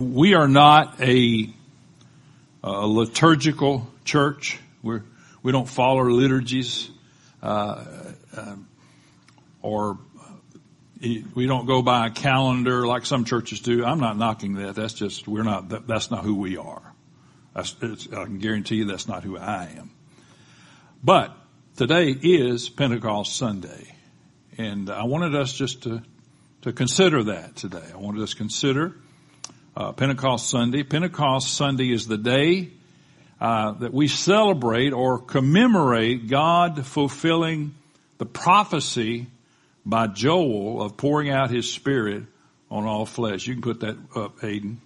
We are not a, a liturgical church. We're, we don't follow liturgies, uh, uh, or we don't go by a calendar like some churches do. I'm not knocking that. That's just we're not. That, that's not who we are. I can guarantee you that's not who I am. But today is Pentecost Sunday, and I wanted us just to to consider that today. I wanted us to consider uh, Pentecost Sunday. Pentecost Sunday is the day uh, that we celebrate or commemorate God fulfilling the prophecy by Joel of pouring out His Spirit on all flesh. You can put that up, Aiden.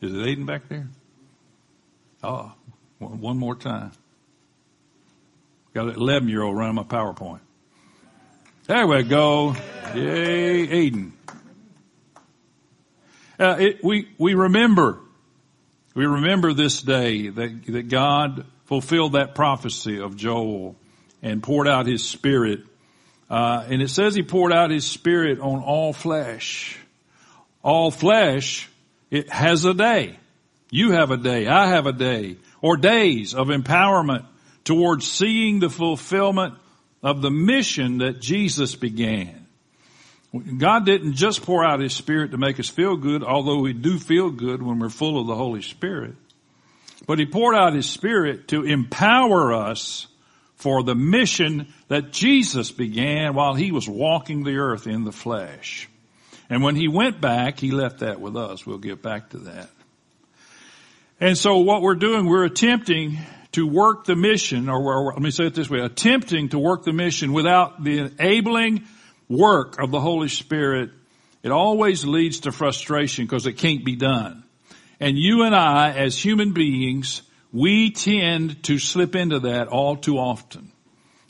Is it Aiden back there? Oh, one more time. Got an 11 year old running my PowerPoint. There we go. Yay, Aiden. Uh, it, we, we remember, we remember this day that, that God fulfilled that prophecy of Joel and poured out his spirit. Uh, and it says he poured out his spirit on all flesh. All flesh, it has a day. You have a day. I have a day. Or days of empowerment towards seeing the fulfillment of the mission that Jesus began. God didn't just pour out His Spirit to make us feel good, although we do feel good when we're full of the Holy Spirit. But He poured out His Spirit to empower us for the mission that Jesus began while He was walking the earth in the flesh. And when He went back, He left that with us. We'll get back to that. And so what we're doing, we're attempting to work the mission, or, or, let me say it this way, attempting to work the mission without the enabling work of the Holy Spirit, it always leads to frustration because it can't be done. And you and I, as human beings, we tend to slip into that all too often.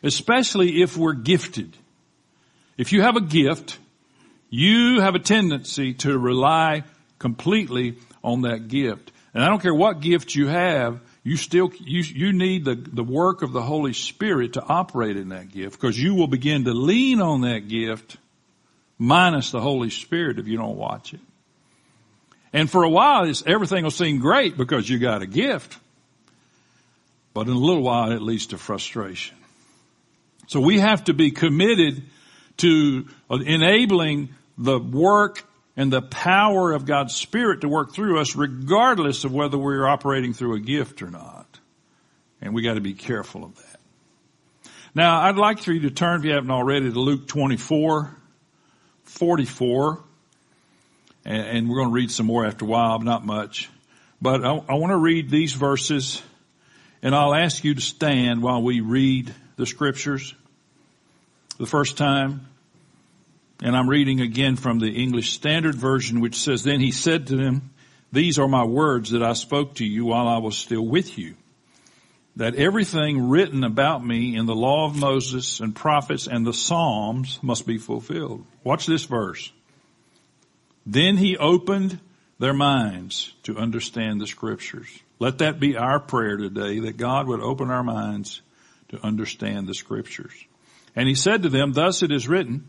Especially if we're gifted. If you have a gift, you have a tendency to rely completely on that gift. And I don't care what gift you have, you still, you, you need the, the work of the Holy Spirit to operate in that gift because you will begin to lean on that gift minus the Holy Spirit if you don't watch it. And for a while, everything will seem great because you got a gift. But in a little while, it leads to frustration. So we have to be committed to enabling the work and the power of God's Spirit to work through us regardless of whether we're operating through a gift or not. And we got to be careful of that. Now, I'd like for you to turn, if you haven't already, to Luke 24, 44. And, we're going to read some more after a while, but not much. But I, I want to read these verses and I'll ask you to stand while we read the scriptures the first time. And I'm reading again from the English Standard Version, which says, Then he said to them, These are my words that I spoke to you while I was still with you. That everything written about me in the law of Moses and prophets and the Psalms must be fulfilled. Watch this verse. Then he opened their minds to understand the scriptures. Let that be our prayer today, that God would open our minds to understand the scriptures. And he said to them, Thus it is written,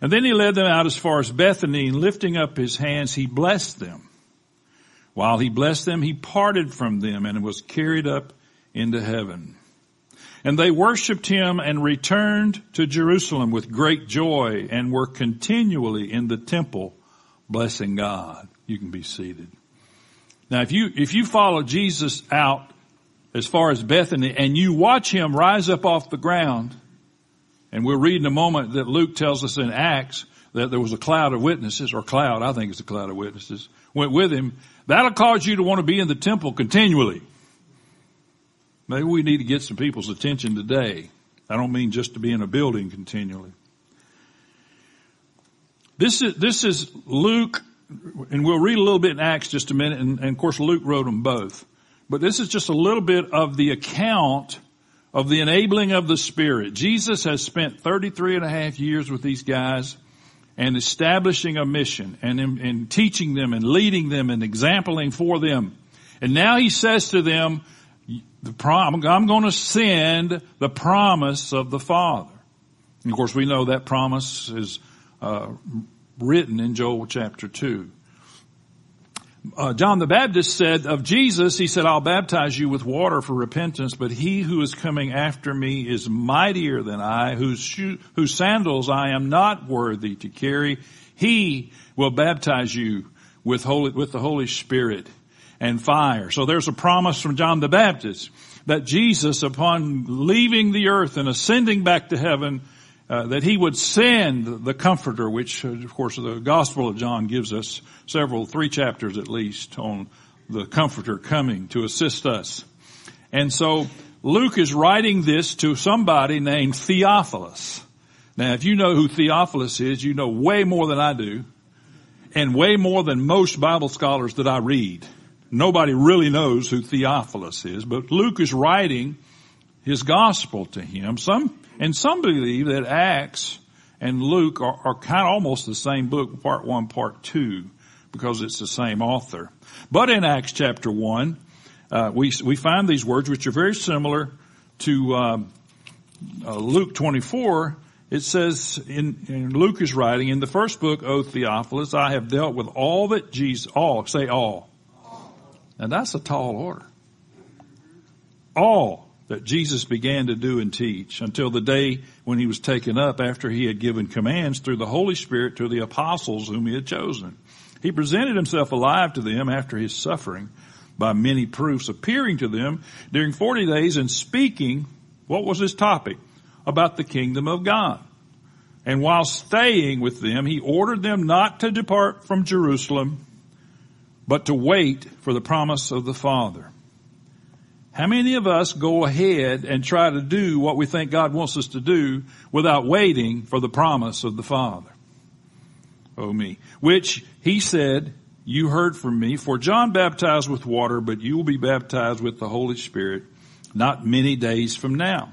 And then he led them out as far as Bethany and lifting up his hands, he blessed them. While he blessed them, he parted from them and was carried up into heaven. And they worshiped him and returned to Jerusalem with great joy and were continually in the temple blessing God. You can be seated. Now if you, if you follow Jesus out as far as Bethany and you watch him rise up off the ground, and we'll read in a moment that Luke tells us in Acts that there was a cloud of witnesses, or cloud, I think it's a cloud of witnesses, went with him. That'll cause you to want to be in the temple continually. Maybe we need to get some people's attention today. I don't mean just to be in a building continually. This is, this is Luke, and we'll read a little bit in Acts just a minute, and, and of course Luke wrote them both. but this is just a little bit of the account of the enabling of the Spirit. Jesus has spent 33 and a half years with these guys and establishing a mission and, and teaching them and leading them and exempling for them. And now he says to them, the prom, I'm going to send the promise of the Father. And of course we know that promise is uh, written in Joel chapter 2 uh, John the Baptist said of Jesus, he said, I'll baptize you with water for repentance, but he who is coming after me is mightier than I, whose, shoe, whose sandals I am not worthy to carry. He will baptize you with holy, with the Holy Spirit and fire. So there's a promise from John the Baptist that Jesus, upon leaving the earth and ascending back to heaven, uh, that he would send the comforter, which uh, of course the Gospel of John gives us several, three chapters at least on the comforter coming to assist us. And so Luke is writing this to somebody named Theophilus. Now if you know who Theophilus is, you know way more than I do and way more than most Bible scholars that I read. Nobody really knows who Theophilus is, but Luke is writing his gospel to him. Some and some believe that Acts and Luke are, are kind of almost the same book, part one, part two, because it's the same author. But in Acts chapter one, uh, we we find these words which are very similar to uh, uh, Luke 24. It says in, in Luke is writing in the first book, O Theophilus, I have dealt with all that Jesus, all, say all. And that's a tall order. All that Jesus began to do and teach until the day when he was taken up after he had given commands through the Holy Spirit to the apostles whom he had chosen. He presented himself alive to them after his suffering by many proofs, appearing to them during 40 days and speaking, what was his topic? About the kingdom of God. And while staying with them, he ordered them not to depart from Jerusalem, but to wait for the promise of the Father how many of us go ahead and try to do what we think God wants us to do without waiting for the promise of the Father? Oh me. Which he said, you heard from me, for John baptized with water, but you will be baptized with the Holy Spirit not many days from now.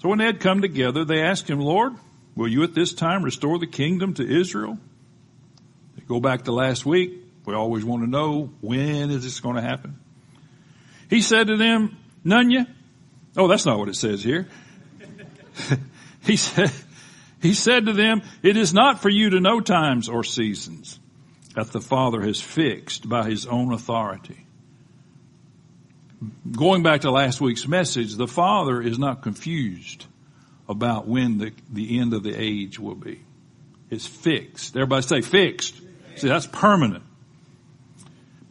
So when they had come together, they asked him, Lord, will you at this time restore the kingdom to Israel? They go back to last week. We always want to know when is this going to happen? He said to them, Nunya. Oh, that's not what it says here. he said, he said to them, it is not for you to know times or seasons that the Father has fixed by his own authority. Going back to last week's message, the Father is not confused about when the, the end of the age will be. It's fixed. Everybody say fixed. See, that's permanent.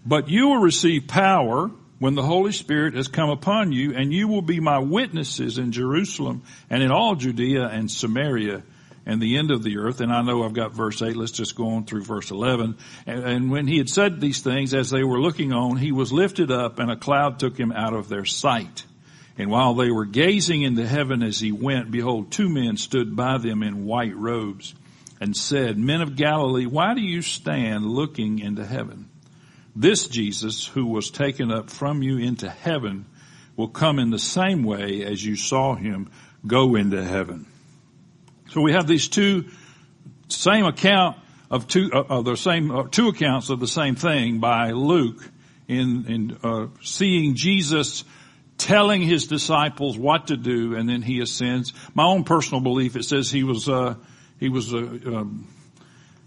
But you will receive power when the Holy Spirit has come upon you and you will be my witnesses in Jerusalem and in all Judea and Samaria and the end of the earth. And I know I've got verse 8. Let's just go on through verse 11. And, and, when he had said these things, as they were looking on, he was lifted up and a cloud took him out of their sight. And while they were gazing into heaven as he went, behold, two men stood by them in white robes and said, Men of Galilee, why do you stand looking into heaven? This Jesus who was taken up from you into heaven will come in the same way as you saw him go into heaven. So we have these two same account of two uh, of the same uh, two accounts of the same thing by Luke in in uh, seeing Jesus telling his disciples what to do and then he ascends. My own personal belief it says he was uh, he was uh, um,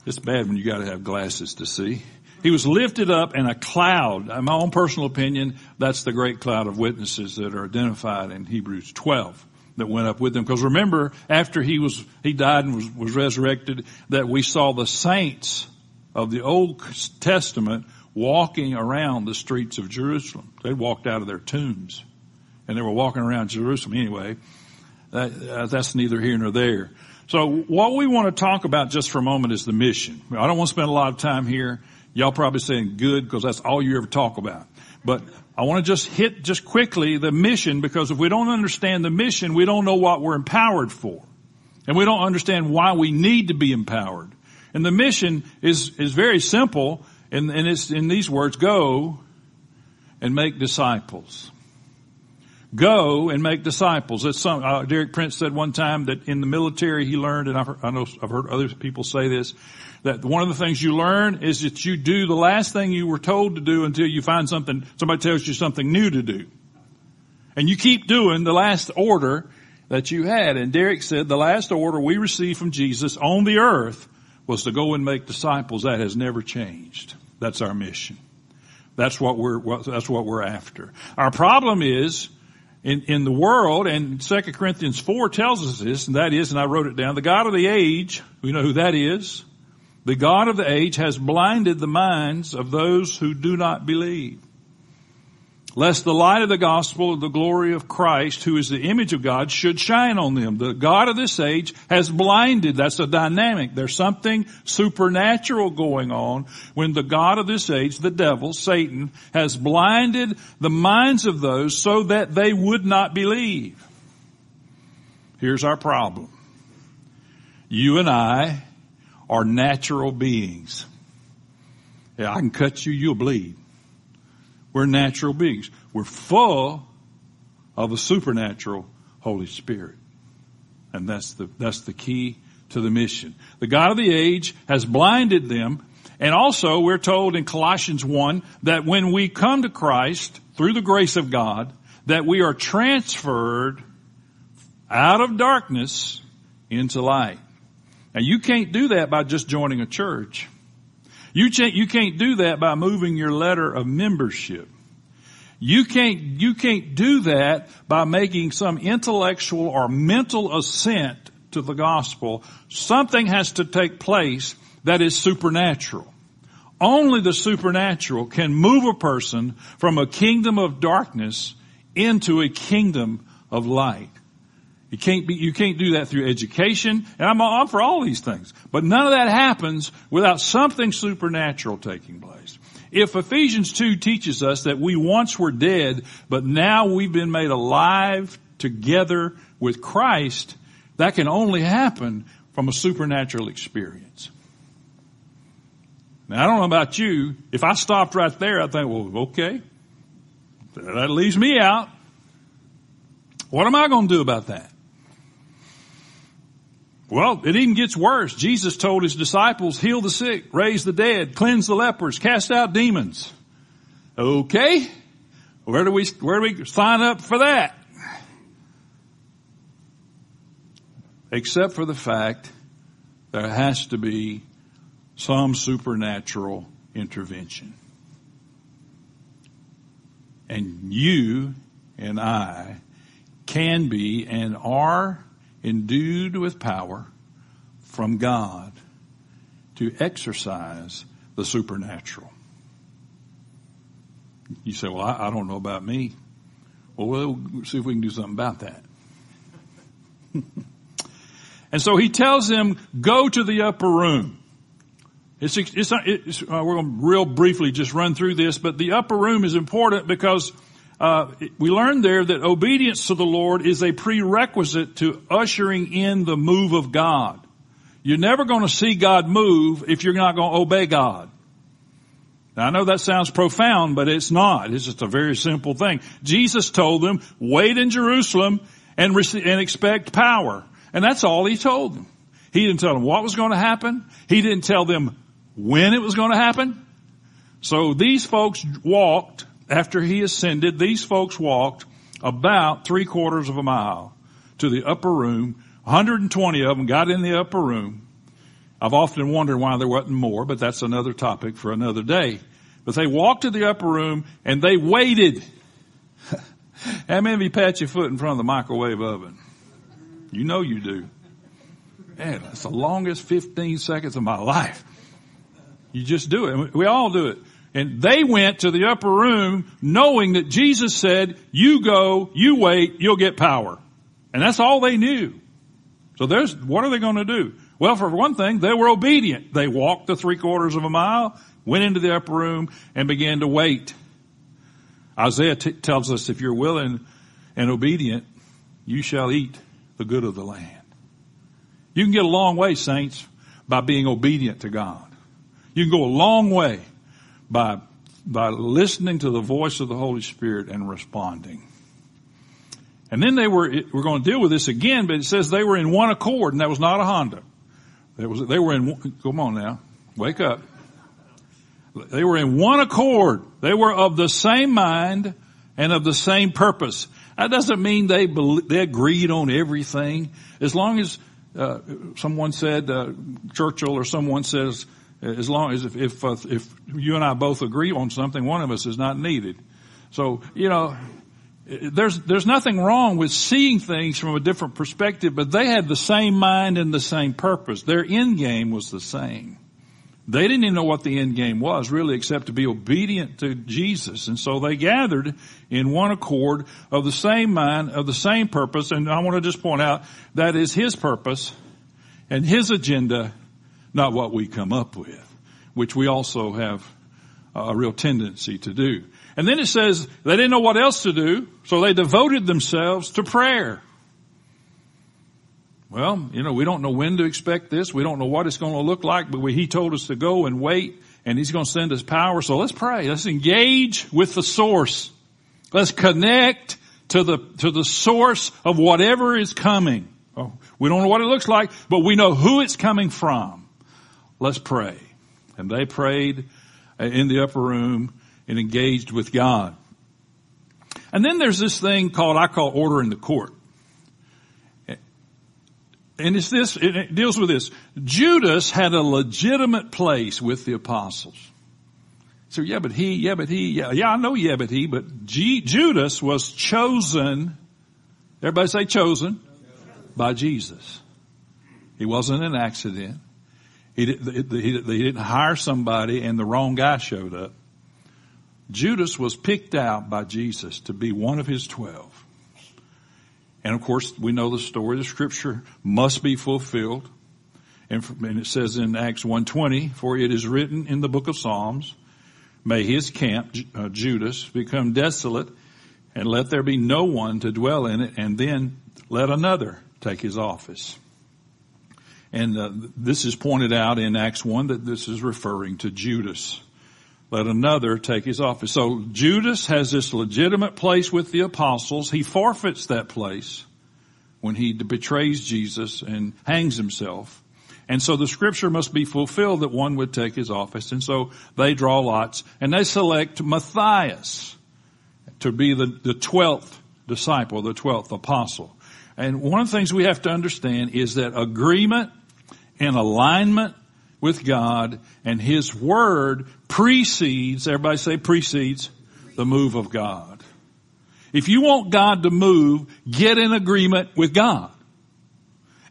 it's bad when you got to have glasses to see. He was lifted up in a cloud. In my own personal opinion, that's the great cloud of witnesses that are identified in Hebrews 12 that went up with him. Because remember, after he was, he died and was, was resurrected, that we saw the saints of the Old Testament walking around the streets of Jerusalem. They walked out of their tombs and they were walking around Jerusalem anyway. That, uh, that's neither here nor there. So what we want to talk about just for a moment is the mission. I don't want to spend a lot of time here. Y'all probably saying good because that's all you ever talk about. But I want to just hit just quickly the mission because if we don't understand the mission, we don't know what we're empowered for. And we don't understand why we need to be empowered. And the mission is, is very simple and, and it's in these words, go and make disciples. Go and make disciples. That's some, uh, Derek Prince said one time that in the military he learned, and I've heard, I know I've heard other people say this, that one of the things you learn is that you do the last thing you were told to do until you find something, somebody tells you something new to do. And you keep doing the last order that you had. And Derek said the last order we received from Jesus on the earth was to go and make disciples. That has never changed. That's our mission. That's what we're, that's what we're after. Our problem is, in, in the world, and 2 Corinthians 4 tells us this, and that is, and I wrote it down, the God of the age, we know who that is, the God of the age has blinded the minds of those who do not believe lest the light of the gospel of the glory of Christ, who is the image of God, should shine on them. The God of this age has blinded. That's a dynamic. There's something supernatural going on when the God of this age, the devil, Satan, has blinded the minds of those so that they would not believe. Here's our problem. You and I are natural beings. Yeah, I can cut you, you'll bleed. We're natural beings. We're full of a supernatural Holy Spirit. And that's the, that's the key to the mission. The God of the age has blinded them. And also we're told in Colossians 1 that when we come to Christ through the grace of God, that we are transferred out of darkness into light. Now you can't do that by just joining a church. You can't, you can't do that by moving your letter of membership. You can't, you can't do that by making some intellectual or mental assent to the gospel. Something has to take place that is supernatural. Only the supernatural can move a person from a kingdom of darkness into a kingdom of light. You can't be, you can't do that through education, and I'm, I'm for all these things. But none of that happens without something supernatural taking place. If Ephesians 2 teaches us that we once were dead, but now we've been made alive together with Christ, that can only happen from a supernatural experience. Now I don't know about you. If I stopped right there, I think, well, okay. That leaves me out. What am I going to do about that? Well, it even gets worse. Jesus told his disciples, heal the sick, raise the dead, cleanse the lepers, cast out demons. Okay. Where do we, where do we sign up for that? Except for the fact there has to be some supernatural intervention. And you and I can be and are endued with power from God to exercise the supernatural. You say, well, I, I don't know about me. Well, we'll see if we can do something about that. and so he tells them, go to the upper room. It's, it's, it's, uh, we're going to real briefly just run through this, but the upper room is important because uh, we learned there that obedience to the Lord is a prerequisite to ushering in the move of God. You're never going to see God move if you're not going to obey God. Now, I know that sounds profound, but it's not. It's just a very simple thing. Jesus told them, wait in Jerusalem and, and expect power. And that's all he told them. He didn't tell them what was going to happen. He didn't tell them when it was going to happen. So these folks walked after he ascended, these folks walked about three quarters of a mile to the upper room. 120 of them got in the upper room. I've often wondered why there wasn't more, but that's another topic for another day. But they walked to the upper room and they waited. How many of you pat your foot in front of the microwave oven? You know you do. Man, that's the longest 15 seconds of my life. You just do it. We all do it. And they went to the upper room knowing that Jesus said, you go, you wait, you'll get power. And that's all they knew. So there's, what are they going to do? Well, for one thing, they were obedient. They walked the three quarters of a mile, went into the upper room, and began to wait. Isaiah t- tells us if you're willing and obedient, you shall eat the good of the land. You can get a long way, saints, by being obedient to God. You can go a long way by by listening to the voice of the Holy Spirit and responding. And then they were, we're going to deal with this again, but it says they were in one accord and that was not a Honda. It was, they were in, come on now, wake up. They were in one accord. They were of the same mind and of the same purpose. That doesn't mean they they agreed on everything. As long as uh, someone said uh, Churchill or someone says, as long as if if, uh, if you and I both agree on something, one of us is not needed. So you know, there's, there's nothing wrong with seeing things from a different perspective, but they had the same mind and the same purpose. Their end game was the same. They didn't even know what the end game was really except to be obedient to Jesus. And so they gathered in one accord of the same mind, of the same purpose. And I want to just point out that is His purpose and His agenda, not what we come up with, which we also have a real tendency to do. And then it says they didn't know what else to do, so they devoted themselves to prayer. Well, you know, we don't know when to expect this. We don't know what it's going to look like, but he told us to go and wait and he's going to send us power. So let's pray. Let's engage with the source. Let's connect to the, to the source of whatever is coming. Oh, we don't know what it looks like, but we know who it's coming from. Let's pray. And they prayed in the upper room and engaged with God. And then there's this thing called, I call order in the court. And it's this, it deals with this. Judas had a legitimate place with the apostles. So yeah, but he, yeah, but he, yeah, yeah, I know yeah, but he, but G, Judas was chosen, everybody say chosen, by Jesus. He wasn't an accident. He, did, he, he didn't hire somebody and the wrong guy showed up. Judas was picked out by Jesus to be one of his twelve. And of course, we know the story. The scripture must be fulfilled. And, it says in Acts 120, for it is written in the book of Psalms, may his camp, uh, Judas, become desolate and let there be no one to dwell in it and then let another take his office. And uh, this is pointed out in Acts 1 that this is referring to Judas let another take his office. So Judas has this legitimate place with the apostles. He forfeits that place when he betrays Jesus and hangs himself. And so the scripture must be fulfilled that one would take his office. And so they draw lots and they select Matthias to be the, the 12th disciple, the 12th apostle. And one of the things we have to understand is that agreement and alignment with God and His Word precedes, everybody say precedes, the move of God. If you want God to move, get in agreement with God.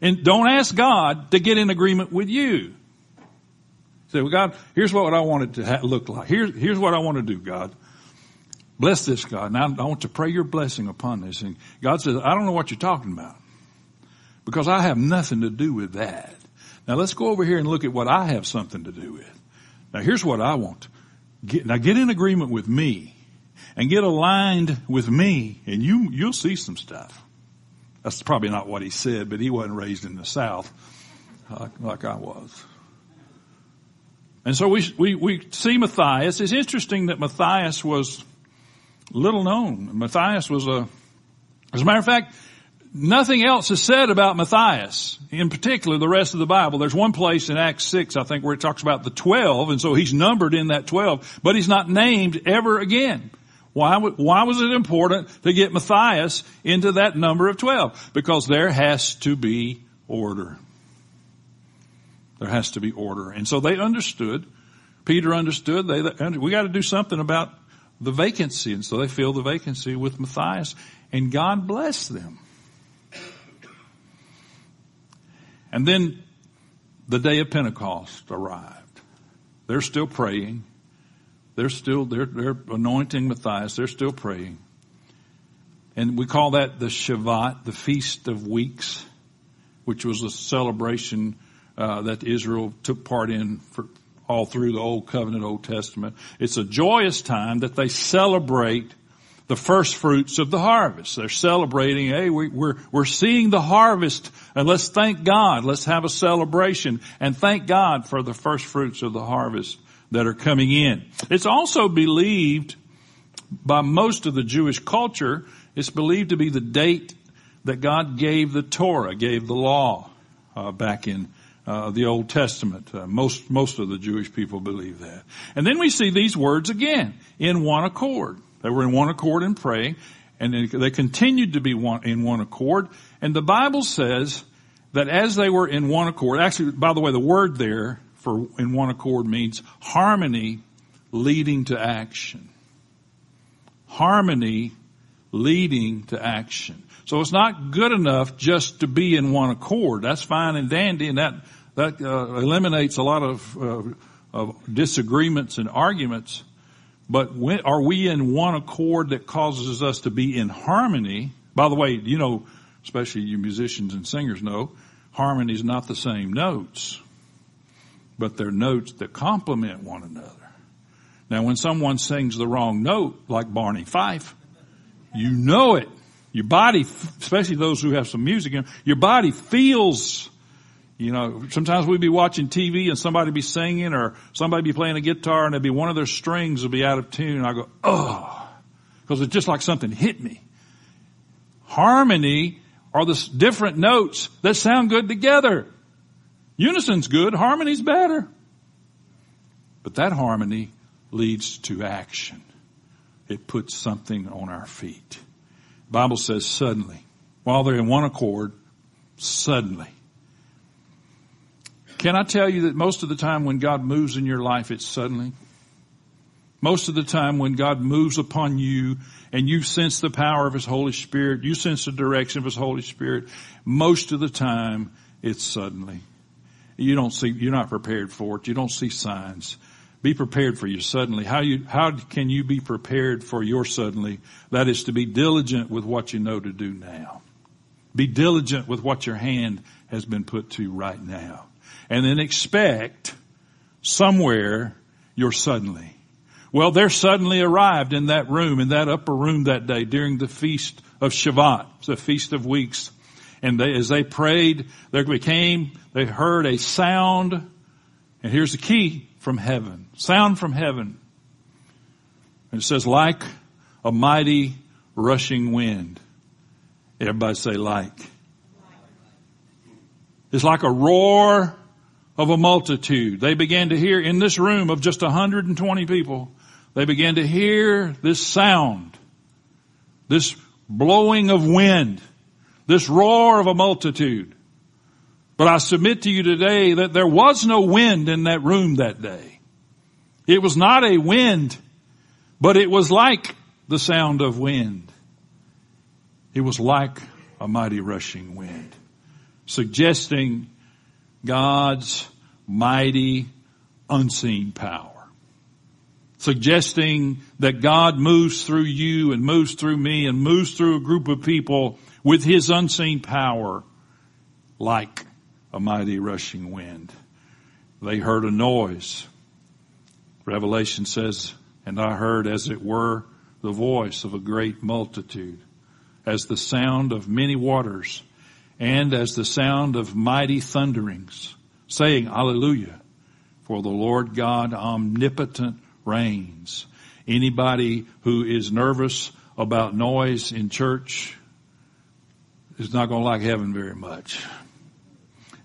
And don't ask God to get in agreement with you. Say, well, God, here's what I want it to look like. Here's, here's what I want to do, God. Bless this, God. Now I want to pray your blessing upon this. And God says, I don't know what you're talking about because I have nothing to do with that. Now let's go over here and look at what I have something to do with. Now here's what I want. Get, now get in agreement with me and get aligned with me and you, you'll see some stuff. That's probably not what he said, but he wasn't raised in the South like, like I was. And so we, we, we see Matthias. It's interesting that Matthias was little known. Matthias was a, as a matter of fact, Nothing else is said about Matthias, in particular the rest of the Bible. There's one place in Acts 6, I think, where it talks about the 12, and so he's numbered in that 12, but he's not named ever again. Why, why was it important to get Matthias into that number of 12? Because there has to be order. There has to be order. And so they understood, Peter understood, they, we got to do something about the vacancy. And so they filled the vacancy with Matthias, and God blessed them. And then the day of Pentecost arrived. They're still praying. They're still, they're, they're anointing Matthias. They're still praying. And we call that the Shavuot, the Feast of Weeks, which was a celebration uh, that Israel took part in for all through the Old Covenant, Old Testament. It's a joyous time that they celebrate the first fruits of the harvest. They're celebrating, hey, we, we're, we're seeing the harvest and let's thank God. Let's have a celebration and thank God for the first fruits of the harvest that are coming in. It's also believed by most of the Jewish culture, it's believed to be the date that God gave the Torah, gave the law uh, back in uh, the Old Testament. Uh, most most of the Jewish people believe that. And then we see these words again in one accord. They were in one accord in praying, and they continued to be one, in one accord. And the Bible says that as they were in one accord, actually, by the way, the word there for in one accord means harmony leading to action. Harmony leading to action. So it's not good enough just to be in one accord. That's fine and dandy, and that that uh, eliminates a lot of, uh, of disagreements and arguments. But when, are we in one accord that causes us to be in harmony? By the way, you know, especially you musicians and singers know, harmony is not the same notes, but they're notes that complement one another. Now, when someone sings the wrong note, like Barney Fife, you know it. Your body, especially those who have some music in, your body feels, you know, sometimes we'd be watching TV and somebody be singing or somebody be playing a guitar and there'd be one of their strings would be out of tune and I go, oh, because it's just like something hit me. Harmony are the different notes that sound good together. Unison's good, harmony's better. But that harmony leads to action. It puts something on our feet. The Bible says suddenly, while they're in one accord, suddenly. Can I tell you that most of the time when God moves in your life, it's suddenly? Most of the time when God moves upon you and you sense the power of His Holy Spirit, you sense the direction of His Holy Spirit, most of the time it's suddenly. You don't see, you're not prepared for it. You don't see signs. Be prepared for your suddenly. How you, how can you be prepared for your suddenly? That is to be diligent with what you know to do now. Be diligent with what your hand has been put to right now. And then expect somewhere your suddenly. Well, there suddenly arrived in that room, in that upper room that day during the feast of Shavuot, the feast of weeks. And they, as they prayed, there became, they heard a sound, and here's the key, from heaven. Sound from heaven. And it says, like a mighty rushing wind. Everybody say like. It's like a roar of a multitude. They began to hear in this room of just 120 people, they began to hear this sound, this blowing of wind, this roar of a multitude. But I submit to you today that there was no wind in that room that day. It was not a wind, but it was like the sound of wind. It was like a mighty rushing wind, suggesting God's mighty unseen power suggesting that God moves through you and moves through me and moves through a group of people with his unseen power like a mighty rushing wind. They heard a noise. Revelation says, and I heard as it were the voice of a great multitude, as the sound of many waters, and as the sound of mighty thunderings, saying, Hallelujah, for the Lord God omnipotent reigns. Anybody who is nervous about noise in church is not going to like heaven very much.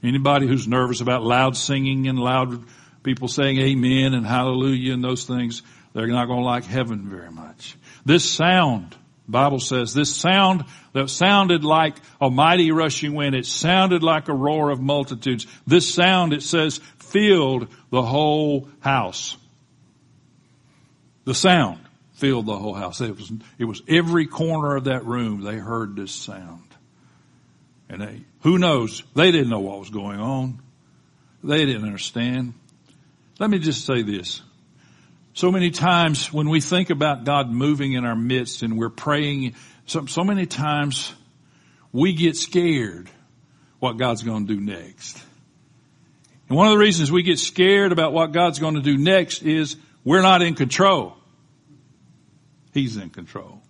Anybody who's nervous about loud singing and loud people saying amen and hallelujah and those things, they're not going to like heaven very much. This sound, Bible says, this sound that sounded like a mighty rushing wind, it sounded like a roar of multitudes. This sound, it says, filled the whole house. The sound filled the whole house. It was, it was every corner of that room. They heard this sound. And they, who knows? They didn't know what was going on. They didn't understand. Let me just say this. So many times when we think about God moving in our midst and we're praying, so, so many times we get scared what God's going to do next. And one of the reasons we get scared about what God's going to do next is we're not in control. He's in control.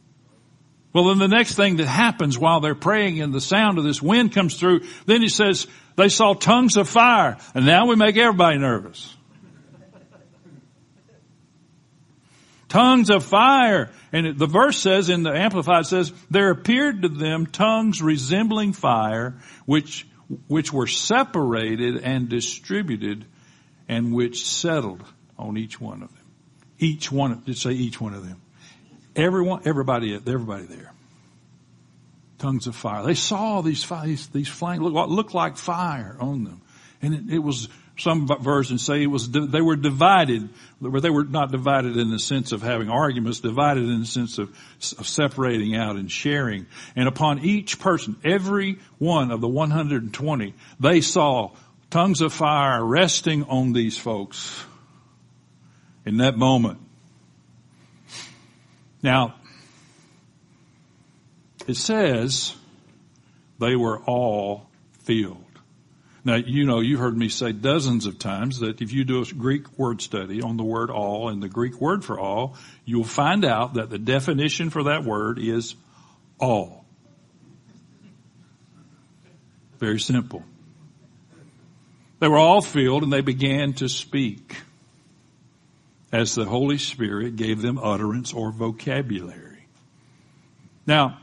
Well, then the next thing that happens while they're praying and the sound of this wind comes through, then he says, they saw tongues of fire and now we make everybody nervous. Tongues of fire. And the verse says in the Amplified says, there appeared to them tongues resembling fire, which, which were separated and distributed and which settled on each one of them. Each one, just say each one of them. Everyone, everybody, everybody there. Tongues of fire. They saw these these, these flames look, looked like fire on them. And it, it was, some versions say it was, they were divided, but they were not divided in the sense of having arguments, divided in the sense of, of separating out and sharing. And upon each person, every one of the 120, they saw tongues of fire resting on these folks in that moment. Now, it says they were all filled. Now, you know, you've heard me say dozens of times that if you do a Greek word study on the word all and the Greek word for all, you'll find out that the definition for that word is all. Very simple. They were all filled and they began to speak as the Holy Spirit gave them utterance or vocabulary. Now,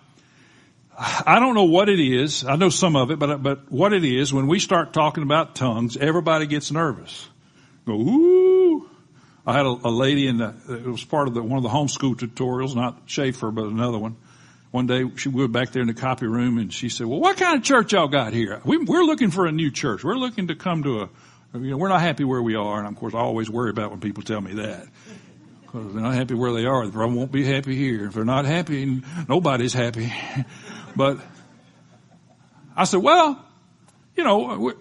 I don't know what it is. I know some of it, but, but what it is, when we start talking about tongues, everybody gets nervous. Go, ooh. I had a, a lady in the, it was part of the, one of the homeschool tutorials, not Schaefer, but another one. One day she we were back there in the copy room and she said, well, what kind of church y'all got here? We, we're looking for a new church. We're looking to come to a, you know, we're not happy where we are. And of course I always worry about when people tell me that. Because they're not happy where they are. They probably won't be happy here. If they're not happy, nobody's happy. But I said, well, you know,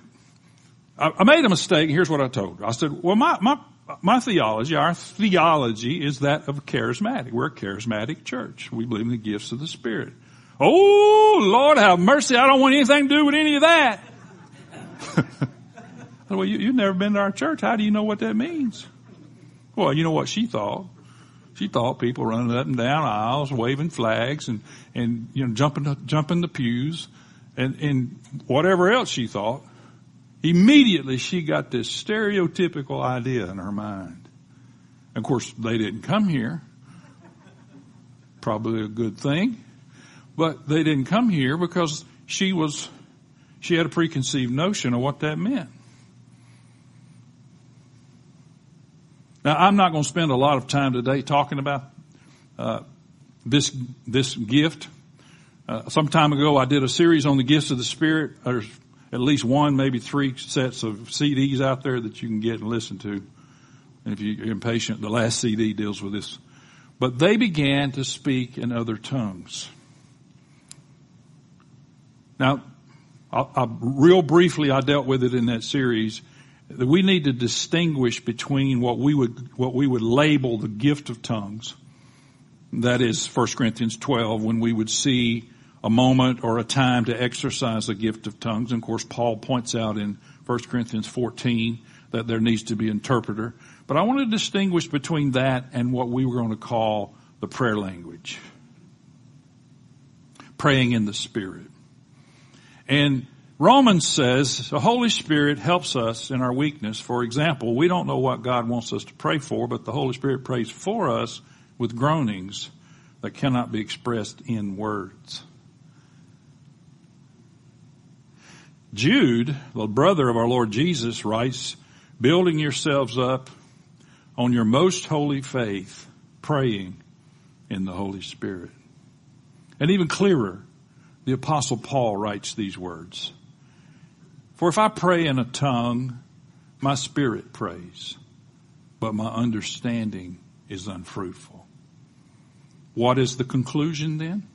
I made a mistake. Here's what I told her. I said, well, my, my, my theology, our theology is that of charismatic. We're a charismatic church. We believe in the gifts of the Spirit. Oh, Lord, have mercy. I don't want anything to do with any of that. well, you, you've never been to our church. How do you know what that means? Well, you know what she thought. She thought people running up and down aisles, waving flags and, and, you know, jumping, jumping the pews and, and whatever else she thought. Immediately she got this stereotypical idea in her mind. Of course, they didn't come here. Probably a good thing. But they didn't come here because she was, she had a preconceived notion of what that meant. Now, I'm not going to spend a lot of time today talking about uh, this this gift. Uh, some time ago, I did a series on the gifts of the Spirit. There's at least one, maybe three sets of CDs out there that you can get and listen to. And if you're impatient, the last CD deals with this. But they began to speak in other tongues. Now, I, I, real briefly, I dealt with it in that series we need to distinguish between what we would, what we would label the gift of tongues. That is 1 Corinthians 12 when we would see a moment or a time to exercise the gift of tongues. And of course, Paul points out in 1 Corinthians 14 that there needs to be interpreter. But I want to distinguish between that and what we were going to call the prayer language. Praying in the Spirit. And Romans says the Holy Spirit helps us in our weakness. For example, we don't know what God wants us to pray for, but the Holy Spirit prays for us with groanings that cannot be expressed in words. Jude, the brother of our Lord Jesus, writes, building yourselves up on your most holy faith, praying in the Holy Spirit. And even clearer, the apostle Paul writes these words. For if I pray in a tongue, my spirit prays, but my understanding is unfruitful. What is the conclusion then?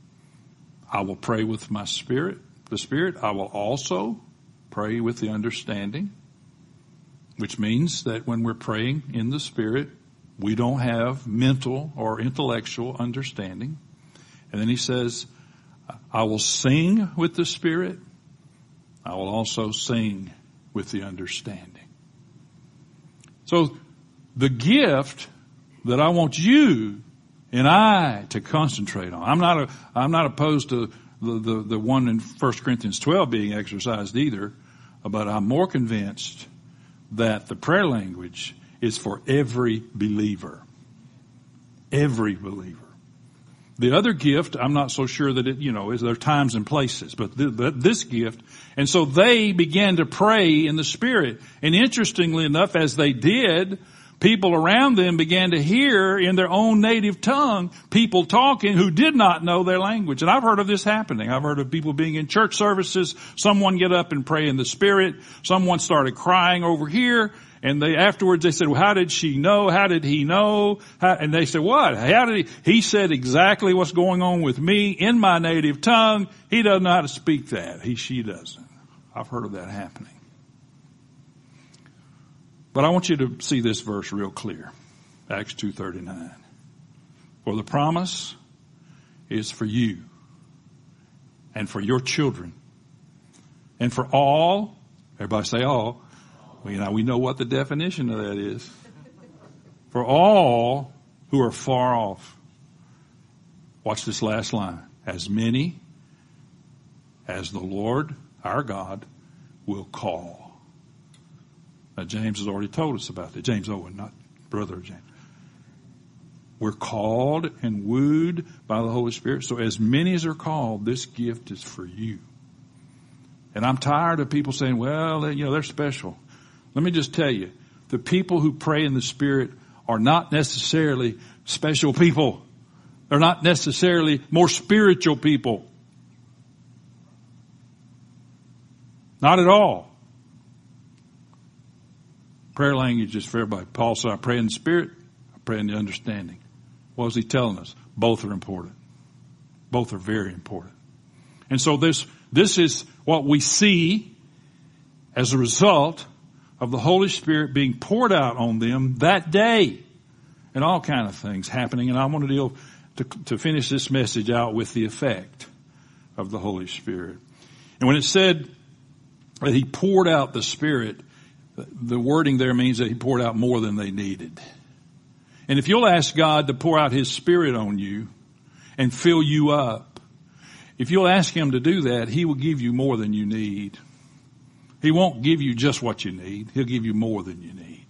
I will pray with my spirit, the spirit. I will also pray with the understanding, which means that when we're praying in the spirit, we don't have mental or intellectual understanding. And then he says, I will sing with the spirit I will also sing with the understanding. So the gift that I want you and I to concentrate on. I'm not a, I'm not opposed to the, the, the one in 1 Corinthians 12 being exercised either, but I'm more convinced that the prayer language is for every believer. every believer. The other gift, I'm not so sure that it, you know, is there times and places, but, th- but this gift. And so they began to pray in the Spirit. And interestingly enough, as they did, people around them began to hear in their own native tongue people talking who did not know their language. And I've heard of this happening. I've heard of people being in church services, someone get up and pray in the Spirit, someone started crying over here, and they afterwards they said, well, how did she know? How did he know? How, and they said, what? How did he? He said exactly what's going on with me in my native tongue. He doesn't know how to speak that. He, she doesn't. I've heard of that happening. But I want you to see this verse real clear. Acts 2.39. For the promise is for you and for your children and for all, everybody say all, we know, we know what the definition of that is. For all who are far off. Watch this last line. As many as the Lord our God will call. Now James has already told us about that. James Owen, not brother James. We're called and wooed by the Holy Spirit. So as many as are called, this gift is for you. And I'm tired of people saying, well, you know, they're special. Let me just tell you, the people who pray in the Spirit are not necessarily special people. They're not necessarily more spiritual people. Not at all. Prayer language is for everybody. Paul said, I pray in the Spirit, I pray in the understanding. What was he telling us? Both are important. Both are very important. And so this, this is what we see as a result of the Holy Spirit being poured out on them that day and all kind of things happening. And I want to deal to, to finish this message out with the effect of the Holy Spirit. And when it said that he poured out the Spirit, the wording there means that he poured out more than they needed. And if you'll ask God to pour out his Spirit on you and fill you up, if you'll ask him to do that, he will give you more than you need. He won't give you just what you need. He'll give you more than you need.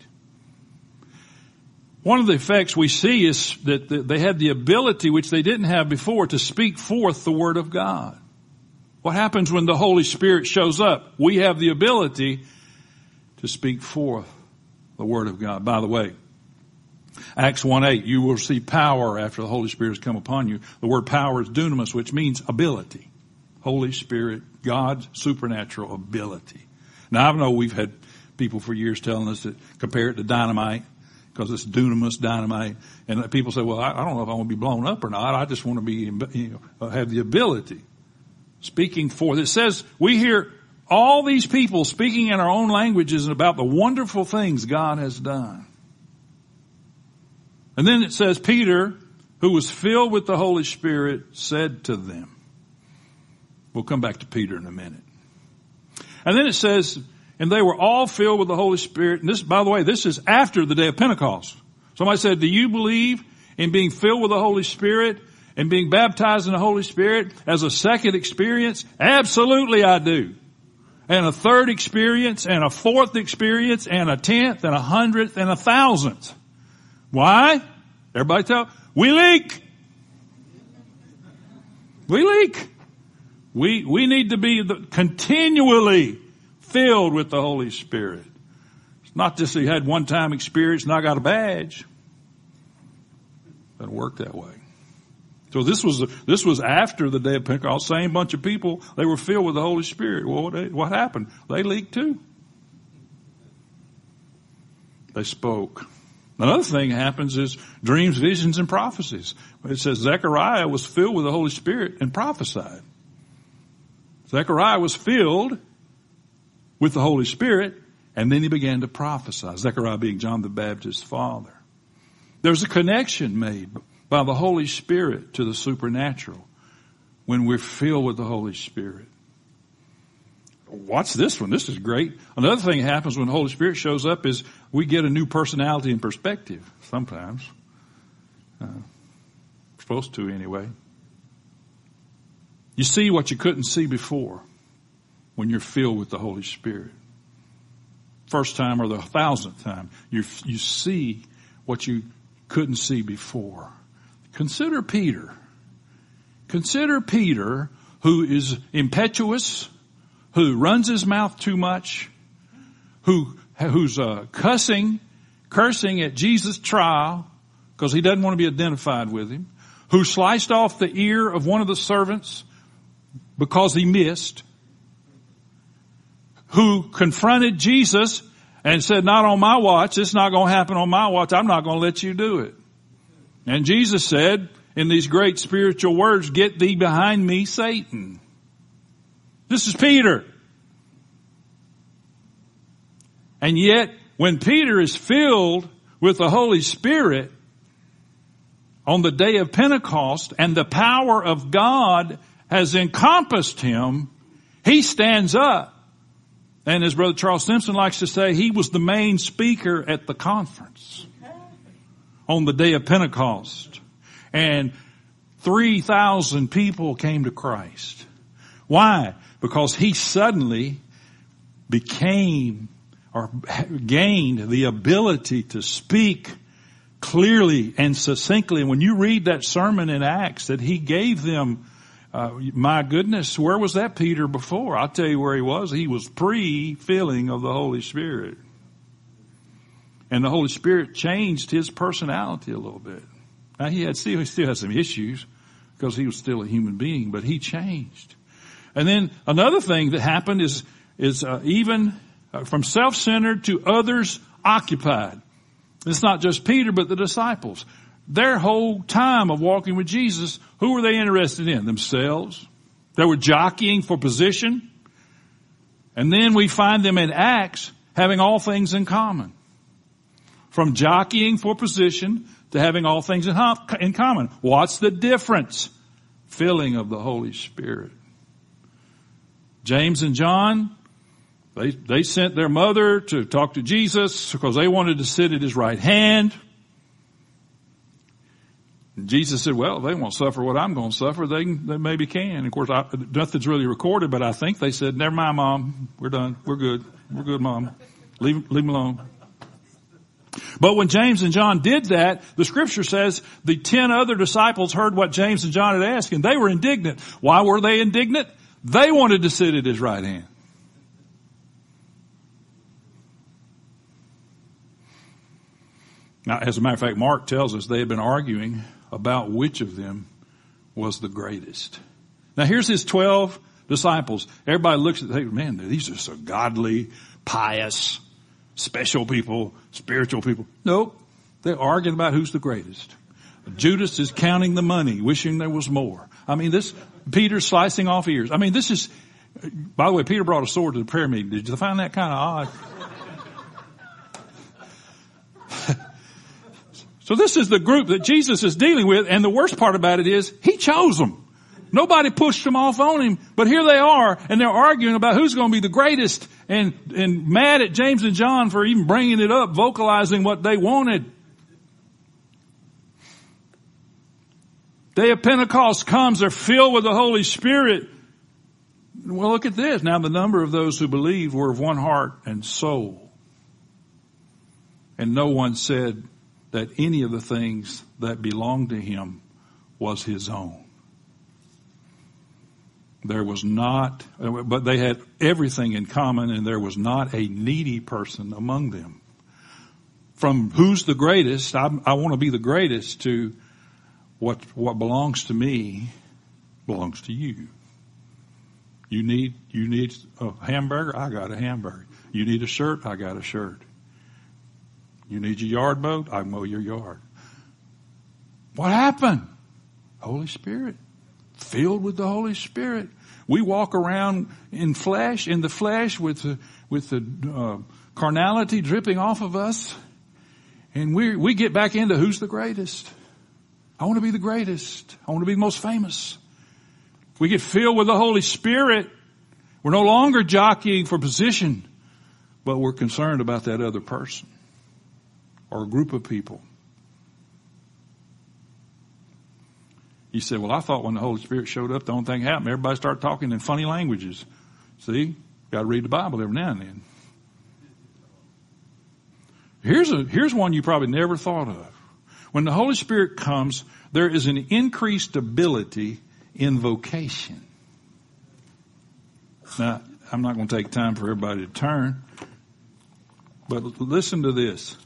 One of the effects we see is that they had the ability, which they didn't have before, to speak forth the Word of God. What happens when the Holy Spirit shows up? We have the ability to speak forth the Word of God. By the way, Acts 1-8, you will see power after the Holy Spirit has come upon you. The word power is dunamis, which means ability. Holy Spirit, God's supernatural ability. Now I know we've had people for years telling us that compare it to dynamite because it's dunamis dynamite. And people say, well, I, I, don't know if I want to be blown up or not. I just want to be, you know, uh, have the ability. Speaking forth. It says we hear all these people speaking in our own languages about the wonderful things God has done. And then it says Peter, who was filled with the Holy Spirit, said to them, we'll come back to Peter in a minute. And then it says, and they were all filled with the Holy Spirit. And this, by the way, this is after the day of Pentecost. Somebody said, do you believe in being filled with the Holy Spirit and being baptized in the Holy Spirit as a second experience? Absolutely I do. And a third experience and a fourth experience and a tenth and a hundredth and a thousandth. Why? Everybody tell, we leak. We leak. We, we need to be the, continually filled with the Holy Spirit. It's not just he had one time experience and I got a badge. Doesn't work that way. So this was, this was after the day of Pentecost. Same bunch of people, they were filled with the Holy Spirit. Well, what, what happened? They leaked too. They spoke. Another thing happens is dreams, visions, and prophecies. It says Zechariah was filled with the Holy Spirit and prophesied. Zechariah was filled with the Holy Spirit and then he began to prophesy. Zechariah being John the Baptist's father. There's a connection made by the Holy Spirit to the supernatural when we're filled with the Holy Spirit. Watch this one. This is great. Another thing that happens when the Holy Spirit shows up is we get a new personality and perspective sometimes. Uh, supposed to anyway. You see what you couldn't see before when you're filled with the Holy Spirit. First time or the thousandth time, you, you see what you couldn't see before. Consider Peter. Consider Peter who is impetuous, who runs his mouth too much, who, who's uh, cussing, cursing at Jesus' trial because he doesn't want to be identified with him, who sliced off the ear of one of the servants because he missed, who confronted Jesus and said, not on my watch, it's not going to happen on my watch, I'm not going to let you do it. And Jesus said in these great spiritual words, get thee behind me, Satan. This is Peter. And yet, when Peter is filled with the Holy Spirit on the day of Pentecost and the power of God has encompassed him, he stands up. And as Brother Charles Simpson likes to say, he was the main speaker at the conference on the day of Pentecost. And 3,000 people came to Christ. Why? Because he suddenly became or gained the ability to speak clearly and succinctly. And when you read that sermon in Acts that he gave them uh, my goodness, where was that Peter before? I'll tell you where he was. He was pre-filling of the Holy Spirit. And the Holy Spirit changed his personality a little bit. Now he had still, he still had some issues because he was still a human being, but he changed. And then another thing that happened is, is uh, even uh, from self-centered to others occupied. It's not just Peter, but the disciples their whole time of walking with Jesus, who were they interested in? Themselves. They were jockeying for position. And then we find them in Acts having all things in common. From jockeying for position to having all things in common. What's the difference? Filling of the Holy Spirit. James and John, they, they sent their mother to talk to Jesus because they wanted to sit at his right hand. Jesus said, well, they won't suffer what I'm going to suffer. They, they maybe can. And Of course, I, nothing's really recorded, but I think they said, never mind, mom. We're done. We're good. We're good, mom. Leave, leave them alone. But when James and John did that, the scripture says the ten other disciples heard what James and John had asked and they were indignant. Why were they indignant? They wanted to sit at his right hand. Now, as a matter of fact, Mark tells us they had been arguing about which of them was the greatest. Now here's his 12 disciples. Everybody looks at, them, man, these are so godly, pious, special people, spiritual people. Nope. They're arguing about who's the greatest. Judas is counting the money, wishing there was more. I mean, this, Peter's slicing off ears. I mean, this is, by the way, Peter brought a sword to the prayer meeting. Did you find that kind of odd? So this is the group that Jesus is dealing with, and the worst part about it is, He chose them. Nobody pushed them off on Him, but here they are, and they're arguing about who's going to be the greatest, and, and mad at James and John for even bringing it up, vocalizing what they wanted. Day of Pentecost comes, they're filled with the Holy Spirit. Well, look at this. Now the number of those who believed were of one heart and soul. And no one said, that any of the things that belonged to him was his own. There was not, but they had everything in common and there was not a needy person among them. From who's the greatest, I, I want to be the greatest to what, what belongs to me belongs to you. You need, you need a hamburger, I got a hamburger. You need a shirt, I got a shirt. You need your yard mowed? I mow your yard. What happened? Holy Spirit. Filled with the Holy Spirit. We walk around in flesh, in the flesh with the, with the uh, carnality dripping off of us. And we, we get back into who's the greatest. I want to be the greatest. I want to be the most famous. We get filled with the Holy Spirit. We're no longer jockeying for position, but we're concerned about that other person or a group of people. He said, well, I thought when the Holy Spirit showed up, the only thing happened, everybody started talking in funny languages. See, got to read the Bible every now and then. Here's a, here's one you probably never thought of. When the Holy Spirit comes, there is an increased ability in vocation. Now, I'm not going to take time for everybody to turn, but listen to this.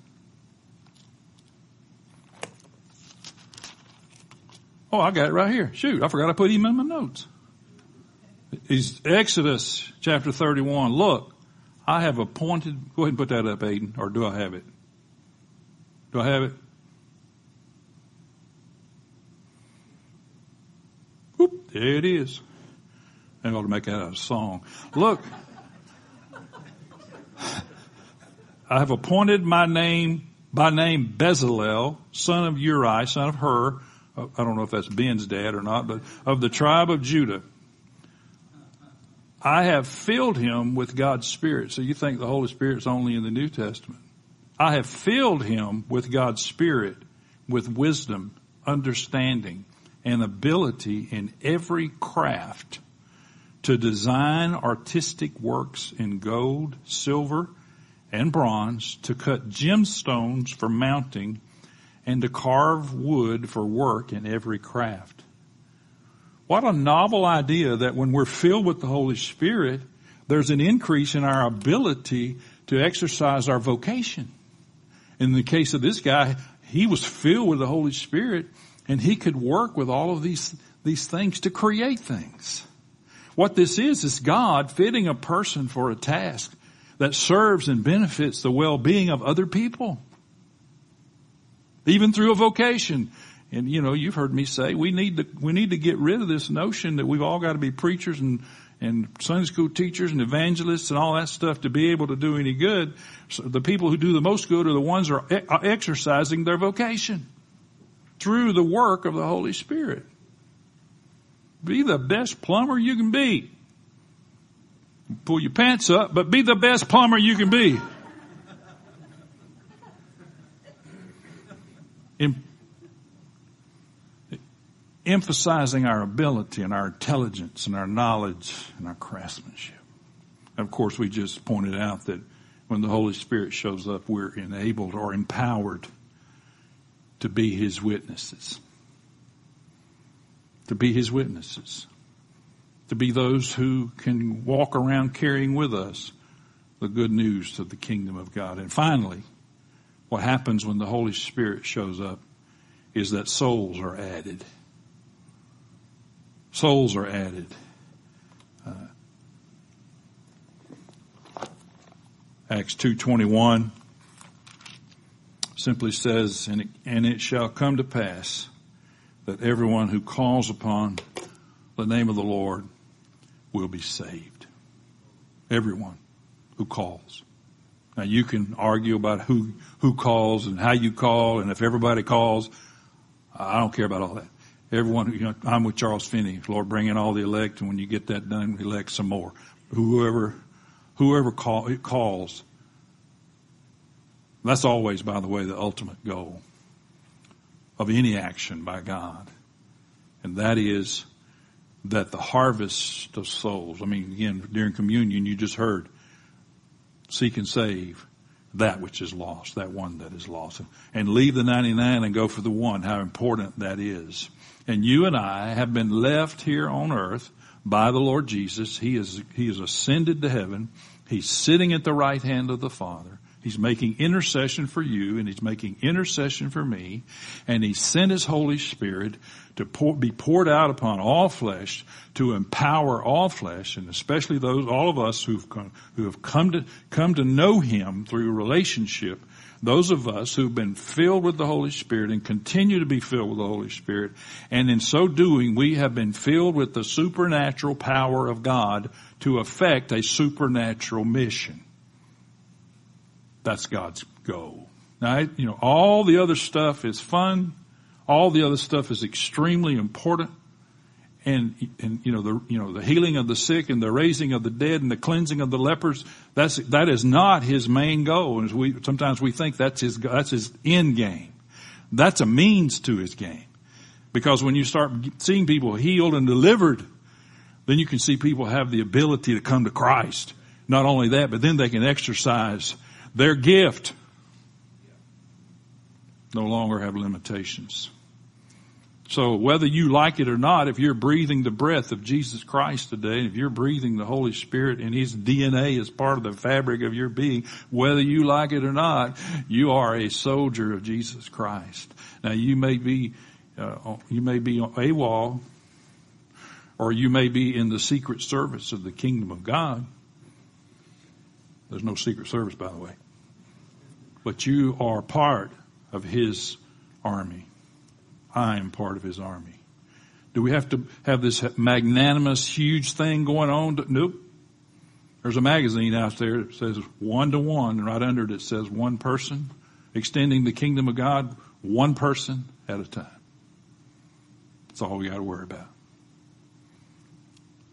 Oh, I got it right here. Shoot, I forgot I put him in my notes. He's Exodus chapter 31. Look, I have appointed, go ahead and put that up, Aiden, or do I have it? Do I have it? Whoop, there it is. I ought to make that a song. Look, I have appointed my name by name Bezalel, son of Uri, son of Hur. I don't know if that's Ben's dad or not, but of the tribe of Judah. I have filled him with God's Spirit. So you think the Holy Spirit's only in the New Testament. I have filled him with God's Spirit, with wisdom, understanding, and ability in every craft to design artistic works in gold, silver, and bronze, to cut gemstones for mounting, and to carve wood for work in every craft. What a novel idea that when we're filled with the Holy Spirit, there's an increase in our ability to exercise our vocation. In the case of this guy, he was filled with the Holy Spirit and he could work with all of these, these things to create things. What this is, is God fitting a person for a task that serves and benefits the well-being of other people. Even through a vocation. And you know, you've heard me say we need to we need to get rid of this notion that we've all got to be preachers and and Sunday school teachers and evangelists and all that stuff to be able to do any good. So the people who do the most good are the ones who are exercising their vocation through the work of the Holy Spirit. Be the best plumber you can be. Pull your pants up, but be the best plumber you can be. Emphasizing our ability and our intelligence and our knowledge and our craftsmanship. Of course, we just pointed out that when the Holy Spirit shows up, we're enabled or empowered to be His witnesses. To be His witnesses. To be those who can walk around carrying with us the good news of the kingdom of God. And finally, what happens when the Holy Spirit shows up is that souls are added souls are added. Uh, Acts 2.21 simply says, and it, and it shall come to pass that everyone who calls upon the name of the Lord will be saved. Everyone who calls. Now you can argue about who, who calls and how you call and if everybody calls. I don't care about all that everyone, you know, I'm with Charles Finney. Lord, bring in all the elect, and when you get that done, elect some more. Whoever, whoever call, calls. That's always, by the way, the ultimate goal of any action by God. And that is that the harvest of souls, I mean, again, during communion, you just heard, seek and save that which is lost, that one that is lost. And leave the 99 and go for the one, how important that is. And you and I have been left here on earth by the Lord Jesus. He is, he is ascended to heaven. He's sitting at the right hand of the Father. He's making intercession for you and he's making intercession for me. And he sent his Holy Spirit to pour, be poured out upon all flesh to empower all flesh and especially those, all of us who've come, who have come to, come to know him through relationship those of us who've been filled with the Holy Spirit and continue to be filled with the Holy Spirit, and in so doing, we have been filled with the supernatural power of God to effect a supernatural mission. That's God's goal. Now, you know, all the other stuff is fun. All the other stuff is extremely important and and you know the you know the healing of the sick and the raising of the dead and the cleansing of the lepers that's that is not his main goal. And we sometimes we think that's his that's his end game. That's a means to his game. Because when you start seeing people healed and delivered then you can see people have the ability to come to Christ. Not only that but then they can exercise their gift. No longer have limitations. So whether you like it or not, if you're breathing the breath of Jesus Christ today, and if you're breathing the Holy Spirit and His DNA is part of the fabric of your being, whether you like it or not, you are a soldier of Jesus Christ. Now you may be, uh, you may be AWOL, or you may be in the secret service of the kingdom of God. There's no secret service, by the way. But you are part of His army. I am part of his army. Do we have to have this magnanimous, huge thing going on? Nope. There's a magazine out there that says one to one, and right under it it says one person, extending the kingdom of God one person at a time. That's all we got to worry about.